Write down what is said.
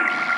you